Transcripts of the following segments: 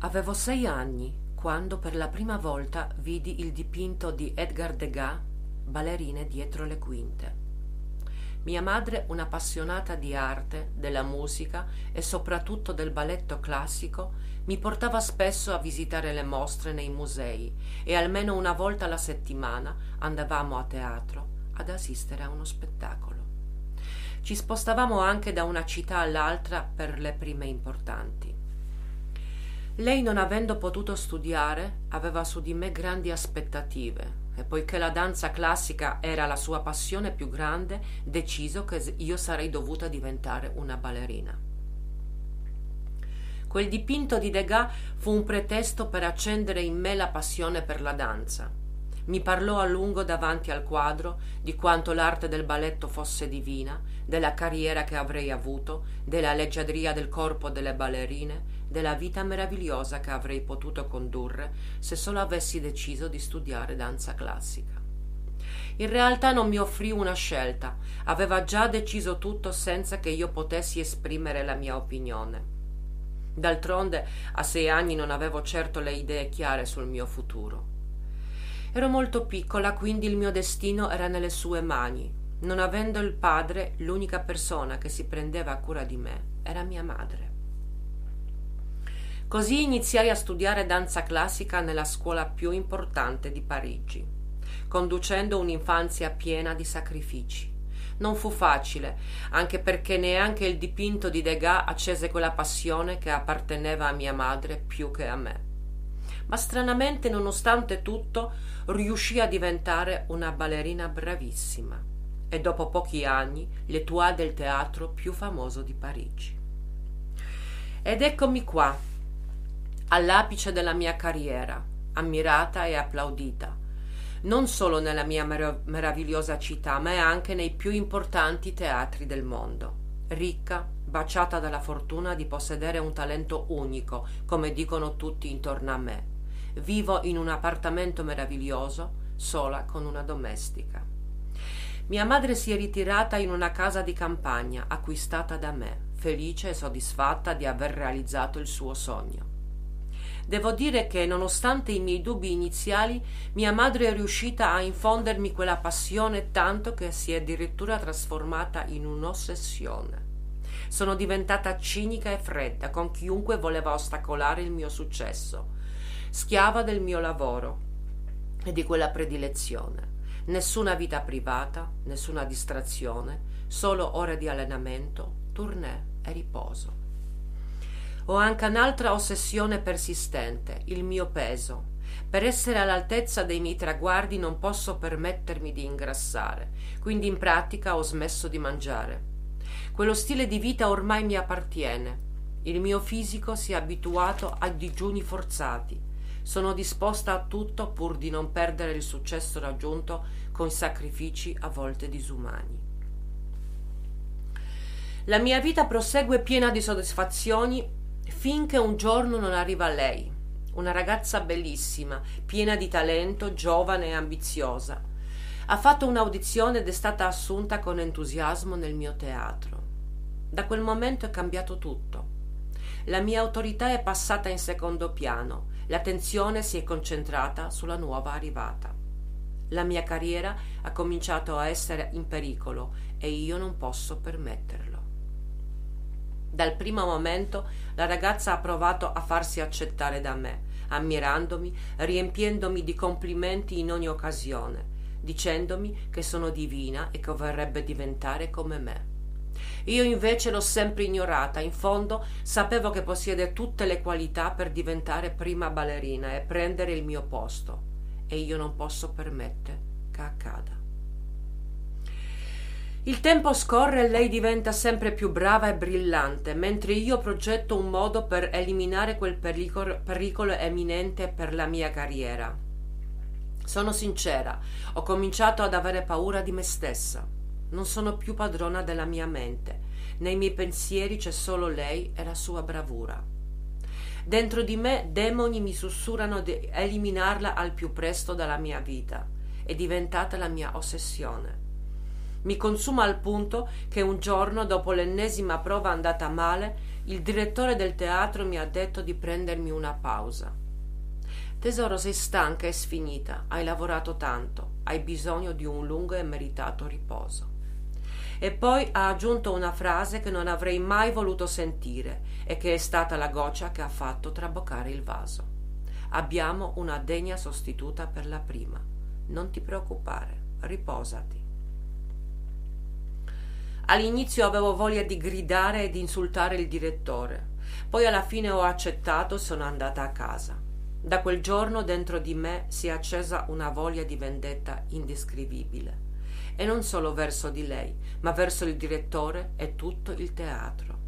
Avevo sei anni quando per la prima volta vidi il dipinto di Edgar Degas Ballerine dietro le quinte. Mia madre, un'appassionata di arte, della musica e soprattutto del balletto classico, mi portava spesso a visitare le mostre nei musei e almeno una volta alla settimana andavamo a teatro ad assistere a uno spettacolo. Ci spostavamo anche da una città all'altra per le prime importanti. Lei, non avendo potuto studiare, aveva su di me grandi aspettative e poiché la danza classica era la sua passione più grande, deciso che io sarei dovuta diventare una ballerina. Quel dipinto di Degas fu un pretesto per accendere in me la passione per la danza. Mi parlò a lungo davanti al quadro di quanto l'arte del balletto fosse divina, della carriera che avrei avuto, della leggiadria del corpo delle ballerine, della vita meravigliosa che avrei potuto condurre se solo avessi deciso di studiare danza classica. In realtà non mi offrì una scelta, aveva già deciso tutto senza che io potessi esprimere la mia opinione. D'altronde a sei anni non avevo certo le idee chiare sul mio futuro. Ero molto piccola, quindi il mio destino era nelle sue mani. Non avendo il padre, l'unica persona che si prendeva cura di me era mia madre. Così iniziai a studiare danza classica nella scuola più importante di Parigi, conducendo un'infanzia piena di sacrifici. Non fu facile, anche perché neanche il dipinto di Degas accese quella passione che apparteneva a mia madre più che a me. Ma stranamente, nonostante tutto, riuscì a diventare una ballerina bravissima e dopo pochi anni l'étoile del teatro più famoso di Parigi. Ed eccomi qua, all'apice della mia carriera, ammirata e applaudita, non solo nella mia mer- meravigliosa città, ma anche nei più importanti teatri del mondo. Ricca, baciata dalla fortuna di possedere un talento unico, come dicono tutti intorno a me. Vivo in un appartamento meraviglioso, sola con una domestica. Mia madre si è ritirata in una casa di campagna acquistata da me, felice e soddisfatta di aver realizzato il suo sogno. Devo dire che, nonostante i miei dubbi iniziali, mia madre è riuscita a infondermi quella passione tanto che si è addirittura trasformata in un'ossessione. Sono diventata cinica e fredda con chiunque voleva ostacolare il mio successo, schiava del mio lavoro e di quella predilezione. Nessuna vita privata, nessuna distrazione, solo ore di allenamento, tournée e riposo. Ho anche un'altra ossessione persistente, il mio peso. Per essere all'altezza dei miei traguardi non posso permettermi di ingrassare, quindi in pratica ho smesso di mangiare. Quello stile di vita ormai mi appartiene. Il mio fisico si è abituato a digiuni forzati. Sono disposta a tutto pur di non perdere il successo raggiunto con sacrifici a volte disumani. La mia vita prosegue piena di soddisfazioni finché un giorno non arriva lei, una ragazza bellissima, piena di talento, giovane e ambiziosa. Ha fatto un'audizione ed è stata assunta con entusiasmo nel mio teatro. Da quel momento è cambiato tutto. La mia autorità è passata in secondo piano, l'attenzione si è concentrata sulla nuova arrivata. La mia carriera ha cominciato a essere in pericolo e io non posso permetterlo. Dal primo momento la ragazza ha provato a farsi accettare da me, ammirandomi, riempiendomi di complimenti in ogni occasione, dicendomi che sono divina e che vorrebbe diventare come me. Io invece l'ho sempre ignorata, in fondo sapevo che possiede tutte le qualità per diventare prima ballerina e prendere il mio posto, e io non posso permettere che accada. Il tempo scorre e lei diventa sempre più brava e brillante, mentre io progetto un modo per eliminare quel pericolo, pericolo eminente per la mia carriera. Sono sincera, ho cominciato ad avere paura di me stessa. Non sono più padrona della mia mente. Nei miei pensieri c'è solo lei e la sua bravura. Dentro di me demoni mi sussurrano di eliminarla al più presto dalla mia vita. È diventata la mia ossessione. Mi consuma al punto che un giorno, dopo l'ennesima prova andata male, il direttore del teatro mi ha detto di prendermi una pausa. Tesoro, sei stanca e sfinita, hai lavorato tanto, hai bisogno di un lungo e meritato riposo. E poi ha aggiunto una frase che non avrei mai voluto sentire e che è stata la goccia che ha fatto traboccare il vaso. Abbiamo una degna sostituta per la prima. Non ti preoccupare, riposati. All'inizio avevo voglia di gridare e di insultare il direttore. Poi alla fine ho accettato e sono andata a casa. Da quel giorno dentro di me si è accesa una voglia di vendetta indescrivibile. E non solo verso di lei, ma verso il direttore e tutto il teatro.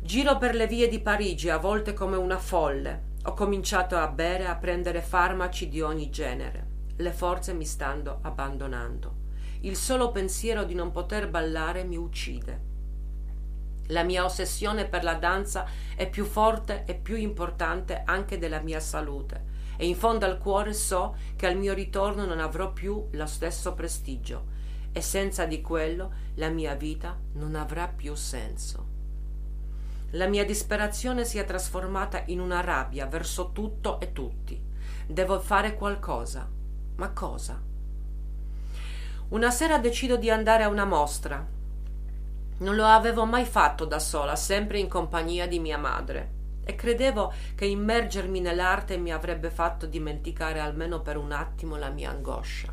Giro per le vie di Parigi, a volte come una folle. Ho cominciato a bere, a prendere farmaci di ogni genere. Le forze mi stanno abbandonando. Il solo pensiero di non poter ballare mi uccide. La mia ossessione per la danza è più forte e più importante anche della mia salute e in fondo al cuore so che al mio ritorno non avrò più lo stesso prestigio e senza di quello la mia vita non avrà più senso. La mia disperazione si è trasformata in una rabbia verso tutto e tutti. Devo fare qualcosa. Ma cosa? Una sera decido di andare a una mostra. Non lo avevo mai fatto da sola, sempre in compagnia di mia madre, e credevo che immergermi nell'arte mi avrebbe fatto dimenticare almeno per un attimo la mia angoscia.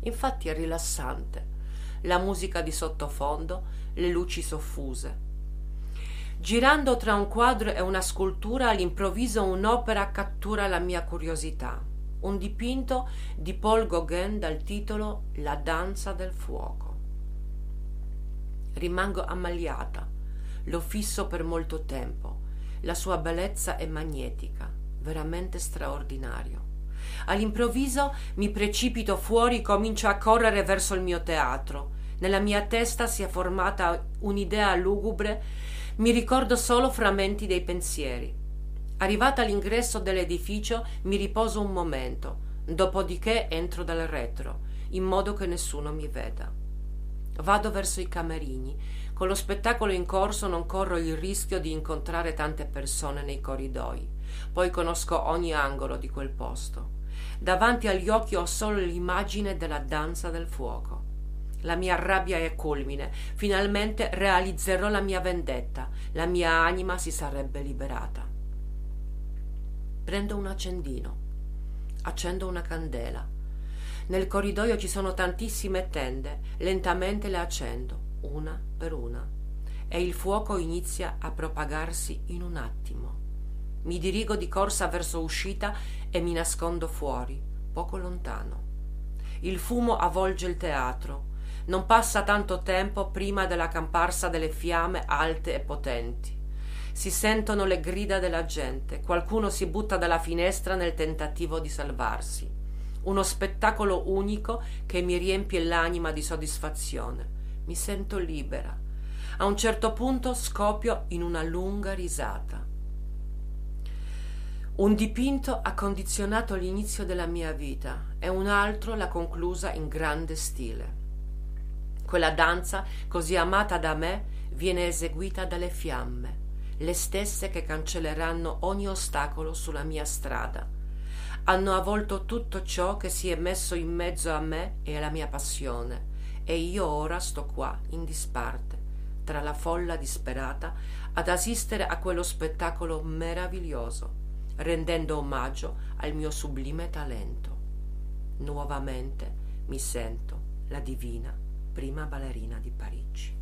Infatti è rilassante. La musica di sottofondo, le luci soffuse. Girando tra un quadro e una scultura, all'improvviso un'opera cattura la mia curiosità un dipinto di Paul Gauguin dal titolo La danza del fuoco. Rimango ammaliata, lo fisso per molto tempo. La sua bellezza è magnetica, veramente straordinario. All'improvviso mi precipito fuori comincio a correre verso il mio teatro. Nella mia testa si è formata un'idea lugubre, mi ricordo solo frammenti dei pensieri. Arrivata all'ingresso dell'edificio mi riposo un momento, dopodiché entro dal retro, in modo che nessuno mi veda. Vado verso i camerini. Con lo spettacolo in corso non corro il rischio di incontrare tante persone nei corridoi. Poi conosco ogni angolo di quel posto. Davanti agli occhi ho solo l'immagine della danza del fuoco. La mia rabbia è culmine. Finalmente realizzerò la mia vendetta. La mia anima si sarebbe liberata. Prendo un accendino, accendo una candela. Nel corridoio ci sono tantissime tende, lentamente le accendo, una per una, e il fuoco inizia a propagarsi in un attimo. Mi dirigo di corsa verso uscita e mi nascondo fuori, poco lontano. Il fumo avvolge il teatro. Non passa tanto tempo prima della comparsa delle fiamme alte e potenti. Si sentono le grida della gente, qualcuno si butta dalla finestra nel tentativo di salvarsi. Uno spettacolo unico che mi riempie l'anima di soddisfazione. Mi sento libera. A un certo punto scoppio in una lunga risata. Un dipinto ha condizionato l'inizio della mia vita e un altro l'ha conclusa in grande stile. Quella danza, così amata da me, viene eseguita dalle fiamme le stesse che cancelleranno ogni ostacolo sulla mia strada. Hanno avvolto tutto ciò che si è messo in mezzo a me e alla mia passione, e io ora sto qua, in disparte, tra la folla disperata, ad assistere a quello spettacolo meraviglioso, rendendo omaggio al mio sublime talento. Nuovamente mi sento la divina prima ballerina di Parigi.